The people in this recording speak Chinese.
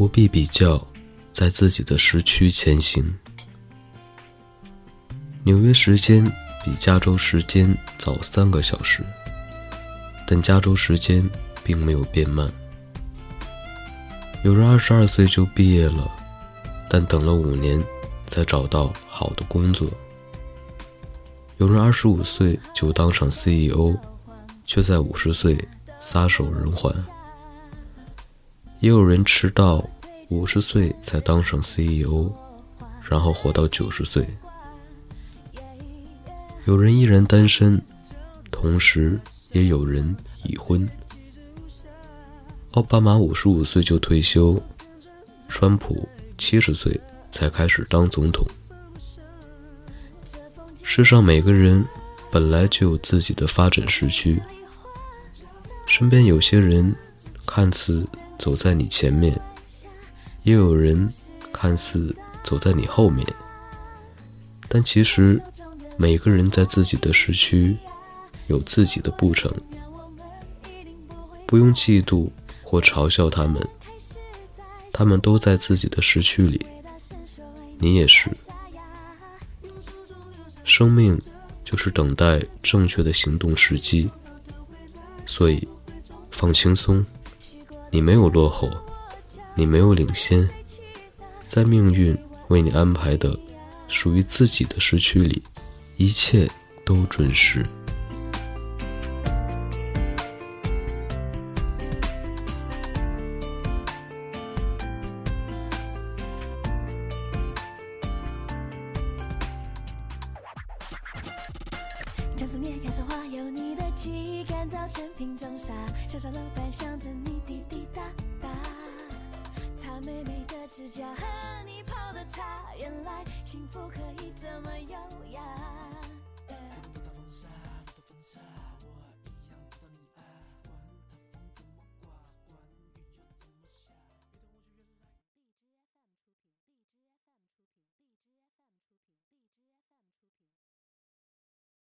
不必比较，在自己的时区前行。纽约时间比加州时间早三个小时，但加州时间并没有变慢。有人二十二岁就毕业了，但等了五年才找到好的工作。有人二十五岁就当上 CEO，却在五十岁撒手人寰。也有人迟到五十岁才当上 CEO，然后活到九十岁。有人依然单身，同时也有人已婚。奥巴马五十五岁就退休，川普七十岁才开始当总统。世上每个人本来就有自己的发展时区，身边有些人看似走在你前面，也有人看似走在你后面，但其实每个人在自己的时区有自己的步程，不用嫉妒。或嘲笑他们，他们都在自己的时区里，你也是。生命就是等待正确的行动时机，所以放轻松，你没有落后，你没有领先，在命运为你安排的属于自己的时区里，一切都准时。像思念开出花，有你的记忆干燥成瓶装沙，小小楼板响着你滴滴答答，擦妹妹的指甲和你泡的茶，原来幸福可以这么优雅。